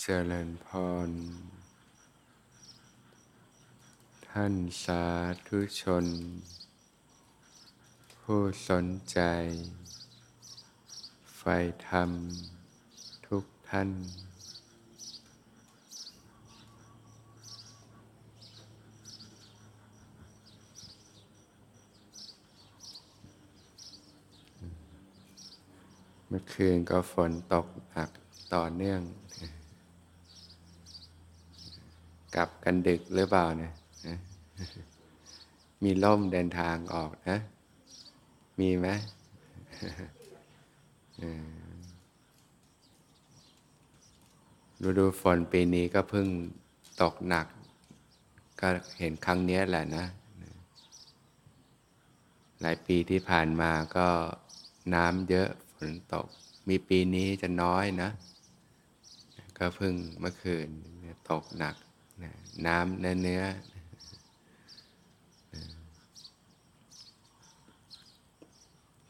เจริญพร ท่านสาธุชน ผู้สนใจ ไฟธรรม ทุกท่าน เมื่อคืนก็ฝนตกหนัก ต่อเนื่อง กลับกันดึกหรือเปล่าเนี่ยมีล่มเดินทางออกนะ มีไหมฤดูฝนปีนี้ก็เพิ่งตกหนัก ก็เห็นครั้งนี้แหละนะ หลายปีที่ผ่านมาก็น้ำเยอะฝนตก มีปีนี้จะน้อยนะ ก็เพิ่งเมื่อคืนตกหนักน้ำเนื้อเนื้อ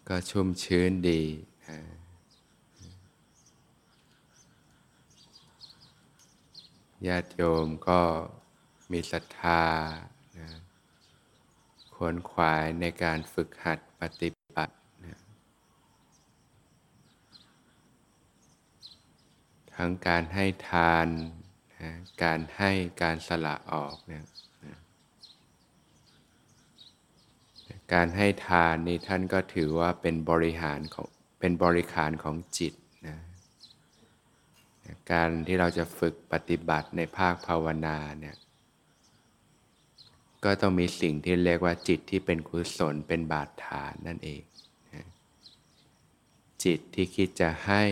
ก็ชุ่มชื้นดีญาติโยมก็มีศรัทธานะขวนขวายในการฝึกหัดปฏิบัตินะ ทั้งการให้ทานนะการให้การสละออกเนี่ยการให้ทานนี่ท่านก็ถือว่าเป็นบริหารของเป็นบริขารของจิตนะการที่เราจะฝึกปฏิบัติในภาคภาวนาเนี่ยก็ต้องมีสิ่งที่เรียกว่าจิตที่เป็นกุศลเป็นบาดฐานนั่นเองนะจิตที่คิดจะให้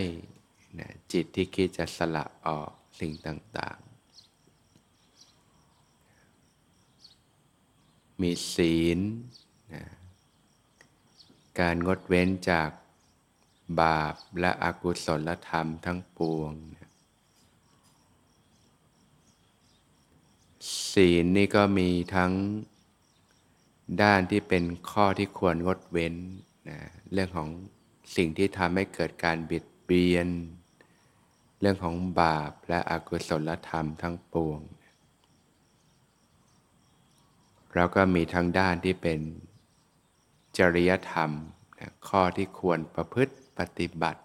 นะจิตที่คิดจะสละออกสิ่งต่างๆ มีศีลนะการงดเว้นจากบาปและอกุศลธรรมทั้งปวงนะศีลนี่ก็มีทั้งด้านที่เป็นข้อที่ควรงดเว้นนะเรื่องของสิ่งที่ทำให้เกิดการบิดเบียน เรื่องของบาปและอกุศลธรรมทั้งปวงเราก็มีทั้งด้านที่เป็นจริยธรรม ข้อที่ควรประพฤติปฏิบัติ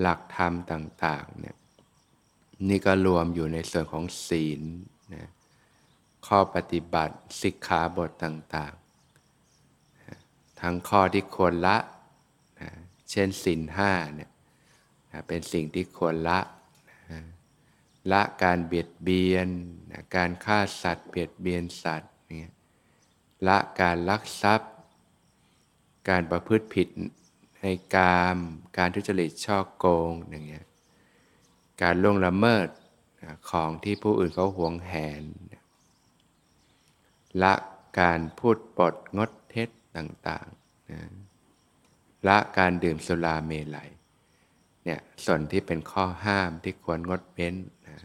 หลักธรรมต่างๆเนี่ยนี่ก็รวมอยู่ในส่วนของศีลนะข้อปฏิบัติสิกขาบทต่างๆ ทั้งข้อที่ควรละนะเช่นสินห้าเนี่ย เป็นสิ่งที่ควรละละการเบียดเบียน การฆ่าสัตว์ เบียดเบียนสัตว์เนี่ยละการลักทรัพย์ การประพฤติผิดในกามการทุจริตช่อโกงอย่างเงี้ยการล่วงละเมิดของที่ผู้อื่นเขาหวงแหน ละการพูดปดงดเท็จต่างๆนะละการดื่มสุราเมลัย เนี่ยส่วนที่เป็นข้อห้ามที่ควรงดเว้นนะ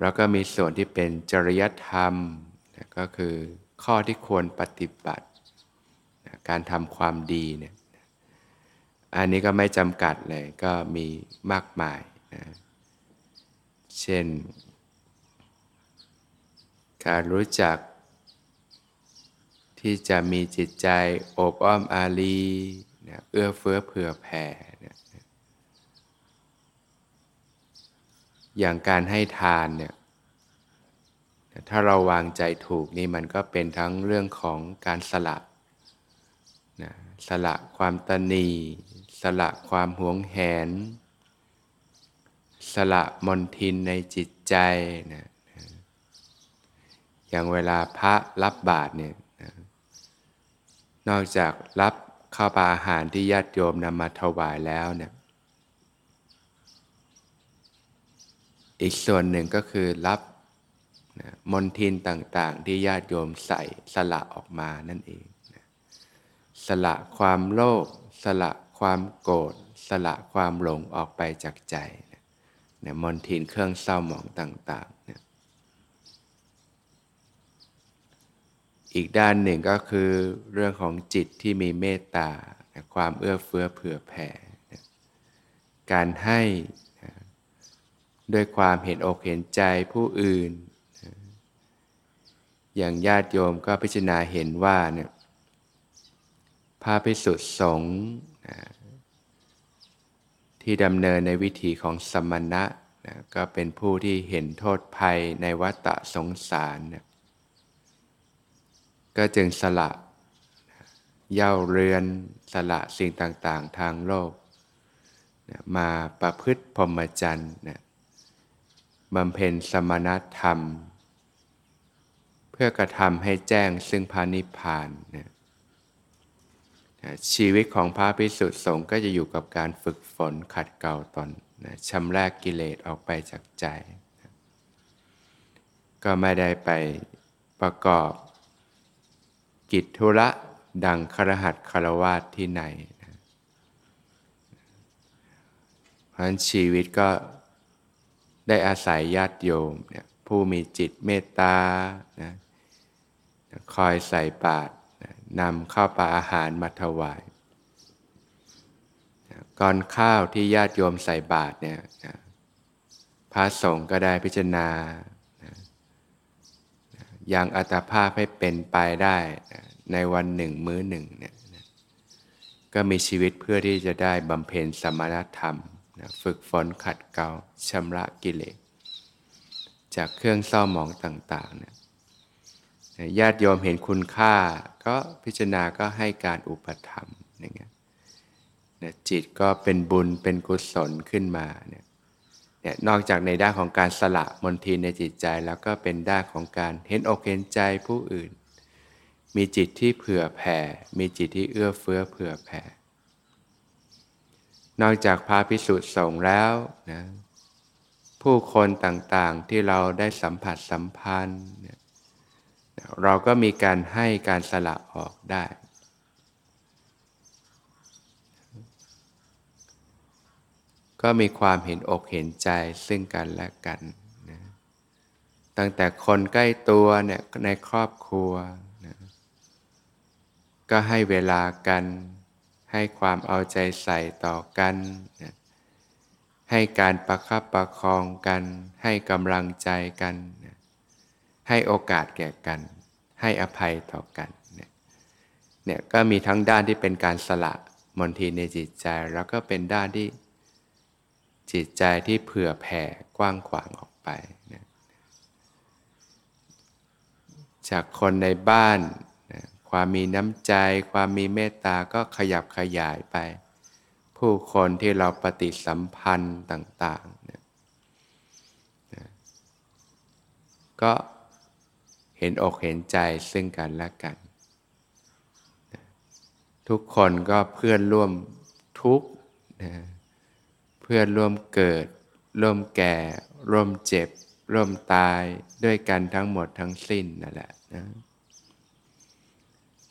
แล้วก็มีส่วนที่เป็นจริยธรรมนะก็คือข้อที่ควรปฏิบัตินะการทำความดีเนี่ยอันนี้ก็ไม่จำกัดเลยก็มีมากมายนะเช่น การรู้จัก ที่จะมีจิตใจโอบอ้อมอารี นะเอื้อเฟื้อเผื่อแผ่เนะอย่างการให้ทานเนี่ยถ้าเราวางใจถูกนี่มันก็เป็นทั้งเรื่องของการสละนะสละความตนีสละความหวงแหน สละมนทินในจิตใจนะอย่างเวลาพระรับบาตรเนี่ยนอกจากรับ ข้าวปลาอาหารที่ญาติโยมนำมาถวายแล้วเนี่ยอีกส่วนหนึ่งก็คือรับนะมนทินต่างๆ ที่ญาติโยมใส่สละออกมานั่นเองนะสละความโลภสละความโกรธสละความหลงออกไปจากใจนะมนทินเครื่องเศร้าหมองต่างๆนะ อีกด้านหนึ่งก็คือเรื่องของจิตที่มีเมตตา ความเอื้อเฟื้อเผื่อแผ่ การให้ด้วยความเห็นอกเห็นใจผู้อื่น อย่างญาติโยมก็พิจารณาเห็นว่าเนี่ยพระพิสุทธิสงฆ์ที่ดำเนินในวิถีของสมณะนะก็เป็นผู้ที่เห็นโทษภัยในวัฏสงสารนะ ก็จึงสละเย่าเรือนสละสิ่งต่างๆ ทางโลกนะมาประพฤติพรหมจรรย์นะบำเพ็ญสมณธรรม เพื่อกระทำให้แจ้งซึ่งพานิพพานนะชีวิตของพระพิสุทธิสงฆ์ก็จะอยู่กับการฝึกฝนขัดเกลาตนนะชำระกกิเลสออกไปจากใจนะก็ไม่ได้ไปประกอบ กิจธุระดังครหัสคารวาสที่ไหนนะเพราะฉะนั้นชีวิตก็ได้อาศัยญาติโยมเนี่ยผู้มีจิตเมตตานะคอยใส่บาตรนำข้าวปลาอาหารมาถวายก่อนข้าวที่ญาติโยมใส่บาตรเนี่ยพระสงฆ์ก็ได้พิจารณา ย่างอัตภาพให้เป็นไปได้ในวันหนึ่งมื้อหนึ่งเนี่ยก็มีชีวิตเพื่อที่จะได้บำเพ็ญสมณธรรมฝึกฝนขัดเกลาชำระกิเลสจากเครื่องเศร้าหมองต่างๆเนี่ยญาติโยมเห็นคุณค่า ก็พิจารณาก็ให้การอุปธรรมอย่างเงี้ยจิตก็เป็นบุญเป็นกุศลขึ้นมาเนี่ย เนี่ยนอกจากในด้านของการสละมนทินในจิตใจแล้วก็เป็นด้านของการเห็นอกเห็นใจผู้อื่น มีจิตที่เผื่อแผ่ มีจิตที่เอื้อเฟื้อเผื่อแผ่ นอกจากพระพิสุทธิ์สงแล้วนะผู้คนต่างๆที่เราได้สัมผัสสัมพันธ์ เราก็มีการให้การสละออกได้ ก็มีความเห็นอกเห็นใจซึ่งกันและกันนะตั้งแต่คนใกล้ตัวเนี่ยในครอบครัวนะก็ให้เวลากัน ให้ความเอาใจใส่ต่อกันนะให้การประคับประคองกัน ให้กำลังใจกันนะให้โอกาสแก่กัน ให้อภัยต่อกันเนี่ยเนี่ยก็มีทั้งด้านที่เป็นการสละมนทีในจิตใจ แล้วก็เป็นด้านที่ จิตใจที่เผื่อแผ่กว้างขวางออกไปนะจากคนในบ้านนะความมีน้ำใจ ความมีเมตตาก็ขยับขยายไป ผู้คนที่เราปฏิสัมพันธ์ต่างๆนะนะก็เห็นอกเห็นใจซึ่งกันและกันทุกคนก็เพื่อนร่วมทุกนะ เพื่อร่วมเกิด ร่วมแก่ ร่วมเจ็บ ร่วมตายด้วยกันทั้งหมดทั้งสิ้นนั่นแหละนะ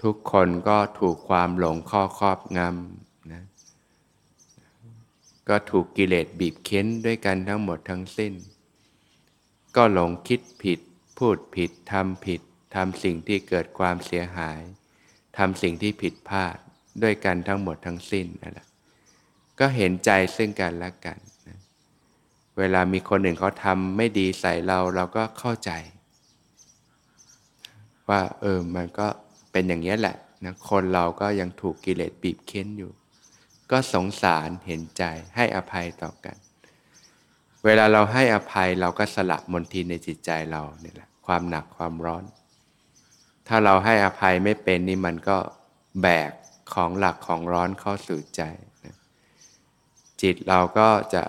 ทุกคนก็ถูกความหลงข้อครอบงำนะก็ถูกกิเลสบีบเค้นด้วยกันทั้งหมดทั้งสิ้น ก็หลงคิดผิด พูดผิดทำผิดทำสิ่งที่เกิดความเสียหายทำสิ่งที่ผิดพลาดด้วยกันทั้งหมดทั้งสิ้นนั่นแหละ ก็เห็นใจซึ่งกันและกันนะเวลามีคนหนึ่งเขาทำไม่ดีใส่เราเราก็เข้าใจ ว่าเออมันก็เป็นอย่างนี้แหละนะคนเราก็ยังถูกกิเลสบีบเค้นอยู่ ก็สงสารเห็นใจให้อภัยต่อกัน เวลาเราให้อภัยเราก็สละมนทินในจิตใจเราเนี่ยแหละความหนักความร้อน ถ้าเราให้อภัยไม่เป็นนี่มันก็แบกของหลักของร้อนเข้าสู่ใจ จิตเราก็จะ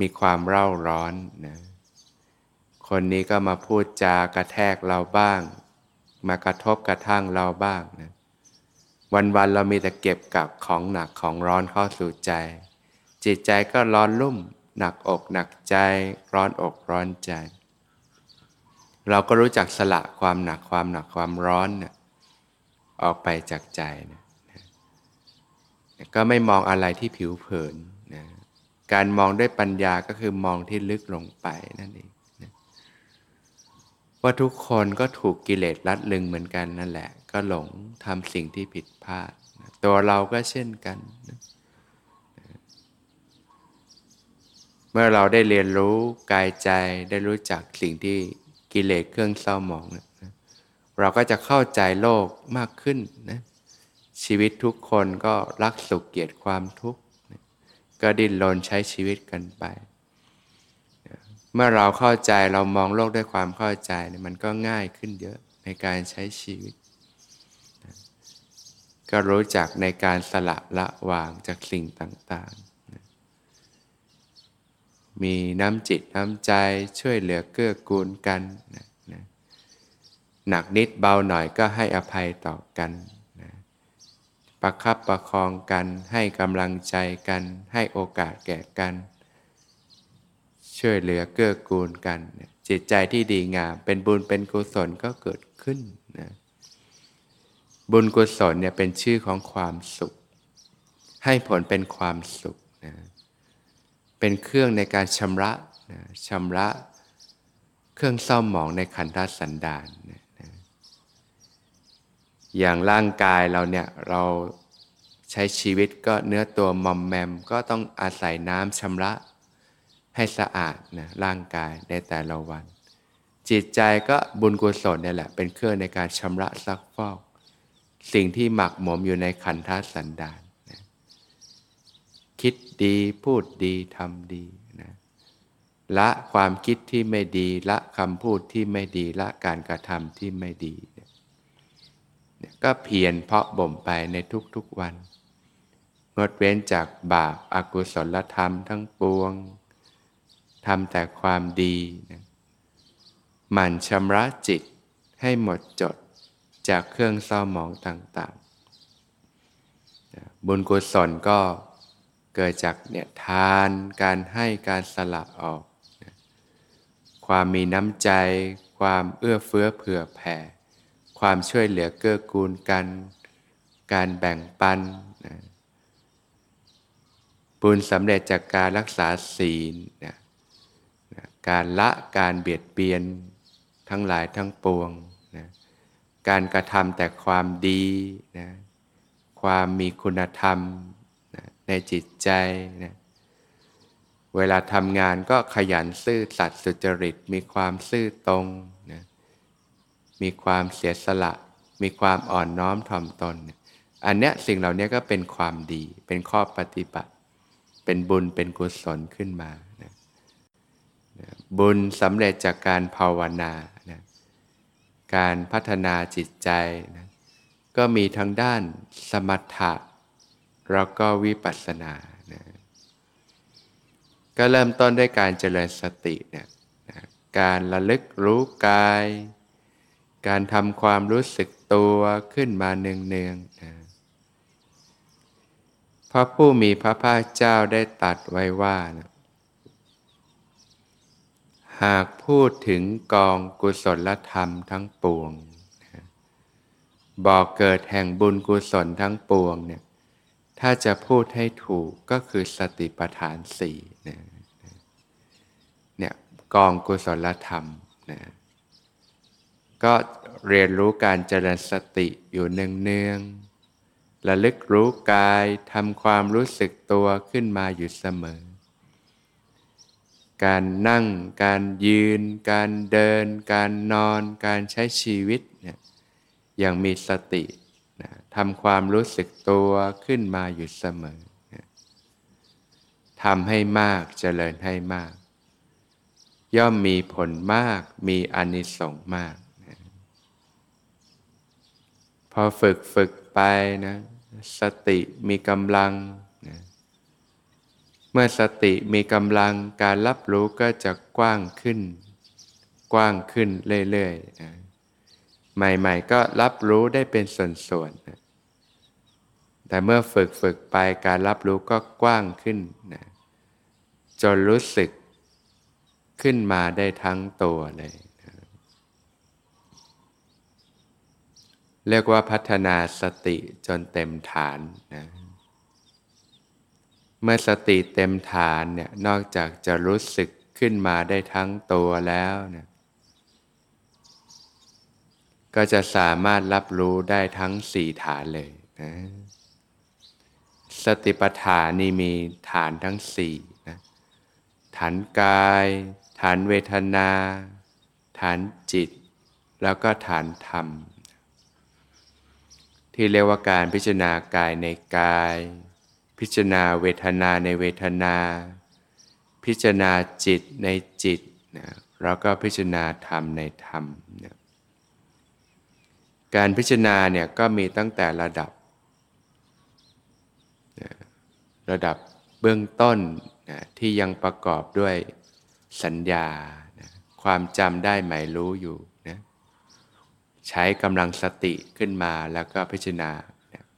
มีความเร่าร้อนนะคนนี้ก็มาพูดจากระแทกเราบ้าง มากระทบกระทั่งเราบ้างนะวันๆเรามีแต่เก็บกับของหนักของร้อนเข้าสู่ใจ จิตใจก็ร้อนลุ่ม หนักอกหนักใจ ร้อนอกร้อนใจ เราก็รู้จักสละความหนักความหนักความร้อนเนี่ยออกไปจากใจนะก็ไม่มองอะไรที่ผิวเผิน การมองด้วยปัญญาก็คือมองที่ลึกลงไปนั่นเองว่าทุกคนก็ถูกกิเลสลัดลึงเหมือนกันนั่นแหละ ก็หลงทำสิ่งที่ผิดพลาด ตัวเราก็เช่นกันนะมื่อเราได้เรียนรู้กายใจได้รู้จักสิ่งที่กิเลสเครื่องเศร้าหมองนะเราก็จะเข้าใจโลกมากขึ้นนะชีวิตทุกคนก็รักสุขเกียรติความทุกข์ ก็ดิ้นรนใช้ชีวิตกันไป เมื่อเราเข้าใจเรามองโลกด้วยความเข้าใจมันก็ง่ายขึ้นเยอะในการใช้ชีวิต ก็รู้จักในการสละละวางจากสิ่งต่างๆ มีน้ำจิตน้ำใจช่วยเหลือเกื้อกูลกัน หนักนิดเบาหน่อยก็ให้อภัยต่อกัน ประคับประคองกัน ให้กำลังใจกัน ให้โอกาสแก่กัน ช่วยเหลือเกื้อกูลกัน จิตใจที่ดีงาม เป็นบุญเป็นกุศลก็เกิดขึ้นนะบุญกุศลเนี่ยเป็นชื่อของความสุข ให้ผลเป็นความสุขนะเป็นเครื่องในการชำระนะชำระ เครื่องเศร้าหมองในขันธสันดานนะนะ อย่างร่างกายเราเนี่ยเราใช้ชีวิตก็เนื้อตัวมอมแมม ก็ต้องอาศัยน้ำชำระให้สะอาดนะร่างกายในแต่ละวัน จิตใจก็บุญกุศลเนี่ยแหละ เป็นเครื่องในการชำระซักฟอก สิ่งที่หมักหมมอยู่ในขันธสันดานนะคิดดีพูดดีทำดีนะละความคิดที่ไม่ดีละคำพูดที่ไม่ดีละการกระทำที่ไม่ดี ก็เพียรเพาะบ่มไปในทุกๆวัน งดเว้นจากบาปอากุศลธรรมทั้งปวงทำแต่ความดีนะหมั่นชำระจิตให้หมดจดจากเครื่องเศร้าหมองต่างๆ บุญกุศลก็เกิดจากเนี่ยทานการให้การสละออก ความมีน้ำใจ ความเอื้อเฟื้อเผื่อแผ่ ความช่วยเหลือเกื้อกูลกัน การแบ่งปันนะบุญสำเร็จจากการรักษาศีลนะการละการเบียดเบียนทั้งหลายทั้งปวงนะการกระทำแต่ความดีนะความมีคุณธรรมนะในจิตใจนะเวลาทำงานก็ขยันซื่อสัตย์สุจริตมีความซื่อตรง มีความเสียสละ มีความอ่อนน้อมถ่อมตน อันเนี้ยสิ่งเหล่านี้ก็เป็นความดี เป็นข้อปฏิบัติ เป็นบุญเป็นกุศลขึ้นมานะบุญสำเร็จจากการภาวนานะการพัฒนาจิตใจนะก็มีทั้งด้านสมถะแล้วก็วิปัสสนานะก็เริ่มต้นด้วยการเจริญสติเนี่ยนะการระลึกรู้กาย การทำความรู้สึกตัวขึ้นมาเนืองๆนะพระผู้มีพระภาคเจ้าได้ตัดไว้ว่านะหากพูดถึงกองกุศลธรรมทั้งปวงบอกเกิดแห่งบุญกุศลทั้งปวงเนี่ยถ้าจะพูดให้ถูกก็คือสติปัฏฐานสี่นะเนี่ยกองกุศลธรรมนะ ก็เรียนรู้การเจริญสติอยู่เนืองๆระลึกรู้กายทำความรู้สึกตัวขึ้นมาอยู่เสมอ การนั่ง การยืน การเดิน การนอน การใช้ชีวิตเนี่ยอย่างมีสตินะทำความรู้สึกตัวขึ้นมาอยู่เสมอนะทำให้มากเจริญให้มาก ย่อมมีผลมากมีอนิสงส์มาก พอฝึกฝึกไปนะ สติมีกำลังเมื่อสติมีกำลังการรับรู้ก็จะกว้างขึ้น กว้างขึ้นเรื่อยๆนะใหม่ๆ ก็รับรู้ได้เป็นส่วนๆนะแต่เมื่อฝึกฝึกไปการรับรู้ก็กว้างขึ้นนะจนรู้สึกขึ้นมาได้ทั้งตัวเลยนะ เรียกว่าพัฒนาสติจนเต็มฐานนะเมื่อสติเต็มฐานเนี่ยนอกจากจะรู้สึกขึ้นมาได้ทั้งตัวแล้วเนี่ยก็จะสามารถรับรู้ได้ทั้งสี่ฐานเลยนะสติปัฏฐานนี่มีฐานทั้งสี่นะฐานกาย ฐานเวทนา ฐานจิต แล้วก็ฐานธรรม ที่เรียกว่าการพิจารณากายในกาย พิจารณาเวทนาในเวทนา พิจารณาจิตในจิตนะแล้วก็พิจารณาธรรมในธรรมนะการพิจารณาเนี่ยก็มีตั้งแต่ระดับนะระดับเบื้องต้นนะที่ยังประกอบด้วยสัญญานะความจำได้หมายรู้อยู่ ใช้กำลังสติขึ้นมาแล้วก็พิจารณา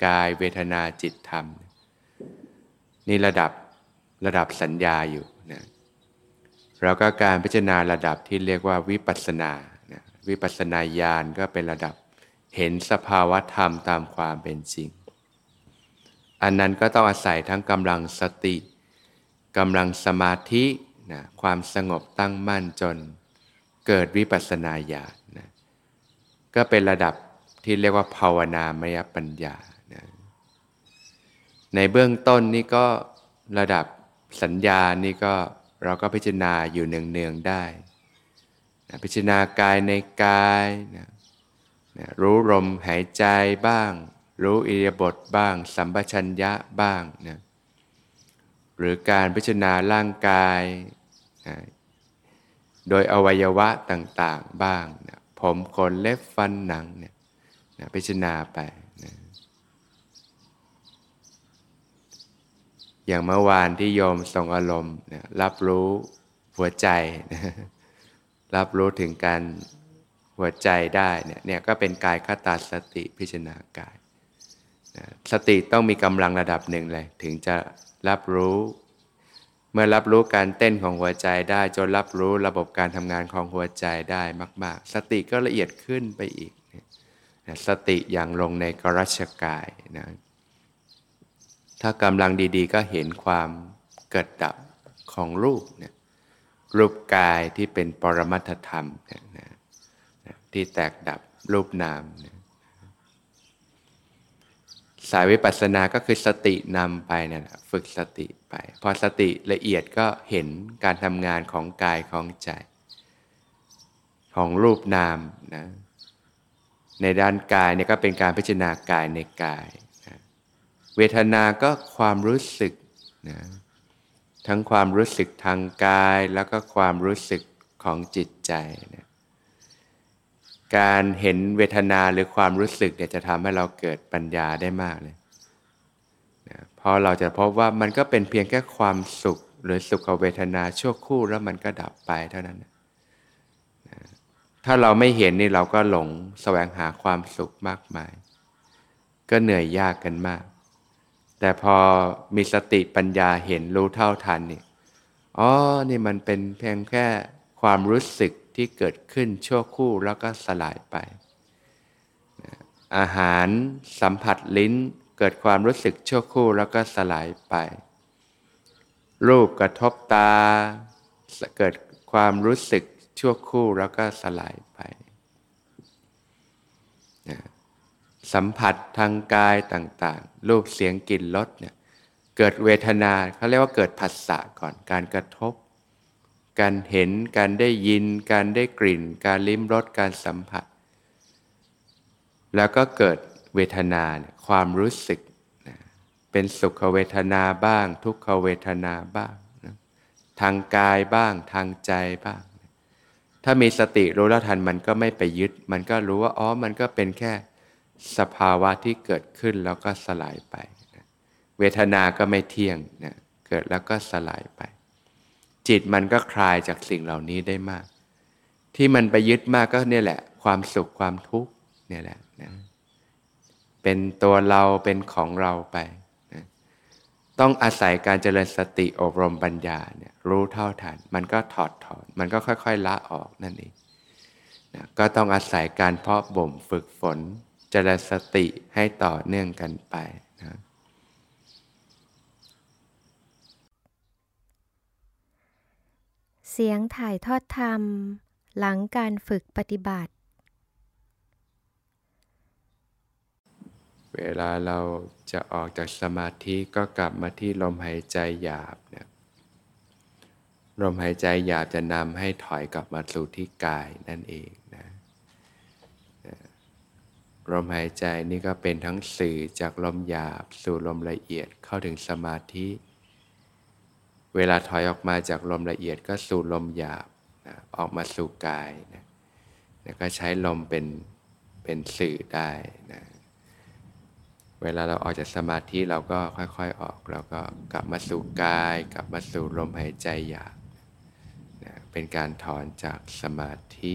กายเวทนาจิตธรรม นี่ระดับระดับสัญญาอยู่นะแล้วก็การพิจารณาระดับที่เรียกว่าวิปัสสนานะวิปัสสนาญาณก็เป็นระดับเห็นสภาวะธรรมตามความเป็นจริง อันนั้นก็ต้องอาศัยทั้งกำลังสติกำลังสมาธินะความสงบตั้งมั่นจนเกิดวิปัสสนาญาณ ก็เป็นระดับที่เรียกว่าภาวนามยปัญญานะในเบื้องต้นนี่ก็ระดับสัญญานี่ก็เราก็พิจารณาอยู่เนืองๆได้นะพิจารณากายในกายนะนะรู้ลมหายใจบ้าง รู้อิริยาบถบ้าง สัมปชัญญะบ้างนะหรือการพิจารณาร่างกายนะโดยอวัยวะต่างๆบ้างนะ ผมขนเล็บฟันหนังเนี่ยนะพิจารณาไปนะอย่างเมื่อวานที่โยมส่งอารมณ์นะรับรู้หัวใจนะรับรู้ถึงการหัวใจได้เนี่ยเนี่ยก็เป็นกายคตาสติพิจารณากายนะสติต้องมีกำลังระดับหนึ่งเลย ถึงจะรับรู้ มื่อรับรู้การเต้นของหัวใจได้จนรับรู้ระบบการทำงานของหัวใจได้มาก ๆ สติก็ละเอียดขึ้นไปอีกนะสติอย่างลงในกรัชกายนะถ้ากำลังดีๆ ก็เห็นความเกิดดับของรูปนี่ยรูปกายที่เป็นปรมัตธรรมนี่ยนะที่แตกดับรูปนามนี่ย สายวิปัสสนาก็คือสตินำไปเนี่ยฝึกสติไป พอสติละเอียดก็เห็นการทำงานของกายของใจ ของรูปนามนะในด้านกายเนี่ยก็เป็นการพิจารณากายในกายนะเวทนาก็ความรู้สึกนะทั้งความรู้สึกทางกายแล้วก็ความรู้สึกของจิตใจนะ การเห็นเวทนาหรือความรู้สึกเนี่ยจะทำให้เราเกิดปัญญาได้มากเลยนะเพราะเราจะพบว่ามันก็เป็นเพียงแค่ความสุข หรือสุขเวทนาชั่วคู่แล้วมันก็ดับไปเท่านั้นนะถ้าเราไม่เห็นนี่เราก็หลงแสวงหาความสุขมากมาย ก็เหนื่อยยากกันมาก แต่พอมีสติปัญญาเห็นรู้เท่าทันนี่อ๋อนี่มันเป็นเพียงแค่ความรู้สึก ที่เกิดขึ้นชั่วคู่แล้วก็สลายไป อาหารสัมผัสลิ้นเกิดความรู้สึกชั่วคู่แล้วก็สลายไป รูปกระทบตา เกิดความรู้สึกชั่วคู่แล้วก็สลายไปสัมผัสทางกายต่างๆ รูปเสียงกลิ่นรสเนี่ย เกิดเวทนาเขาเรียกว่าเกิดผัสสะก่อนการกระทบ การเห็น การได้ยิน การได้กลิ่น การลิ้มรส การสัมผัส แล้วก็เกิดเวทนาความรู้สึกนะเป็นสุขเวทนาบ้าง ทุกขเวทนาบ้างนะทางกายบ้าง ทางใจบ้าง ถ้ามีสติรู้แล้วทันมันก็ไม่ไปยึด มันก็รู้ว่า อ๋อ มันก็เป็นแค่สภาวะที่เกิดขึ้นแล้วก็สลายไปนะเวทนาก็ไม่เที่ยงนะเกิดแล้วก็สลายไป จิตมันก็คลายจากสิ่งเหล่านี้ได้มาก ที่มันไปยึดมากก็เนี่ยแหละ ความสุขความทุกข์เนี่ยแหละนะเป็นตัวเราเป็นของเราไปนะต้องอาศัยการเจริญสติอบรมปัญญาเนี่ยรู้เท่าทันมันก็ถอดถอน มันก็ค่อยๆละออกนั่นเองนะก็ต้องอาศัยการเพาะบ่มฝึกฝน เจริญสติให้ต่อเนื่องกันไปนะ เสียงถ่ายทอดธรรม หลังการฝึกปฏิบัติ เวลาเราจะออกจากสมาธิก็กลับมาที่ลมหายใจหยาบเนี่ยลมหายใจหยาบจะนำให้ถอยกลับมาสู่ที่กายนั่นเองนะลมหายใจนี่ก็เป็นทั้งสื่อจากลมหยาบสู่ลมละเอียดเข้าถึงสมาธิ เวลาถอยออกมาจากลมละเอียดก็สู่ลมหยาบนะออกมาสู่กายนะแล้วก็ใช้ลมเป็นเป็นสื่อได้นะเวลาเราออกจากสมาธิเราก็ค่อยๆออกเราก็กลับมาสู่กาย กลับมาสู่ลมหายใจหยาบนะเป็นการถอนจากสมาธิ